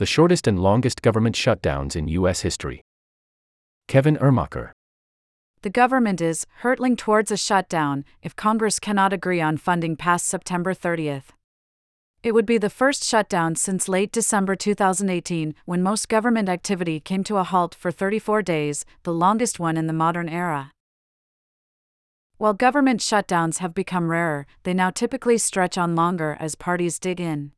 the shortest and longest government shutdowns in U.S. history. Kevin Uhrmacher. The government is hurtling towards a shutdown if Congress cannot agree on funding past September 30th. It would be the first shutdown since late December 2018, when most government activity came to a halt for 34 days, the longest one in the modern era. While government shutdowns have become rarer, they now typically stretch on longer as parties dig in.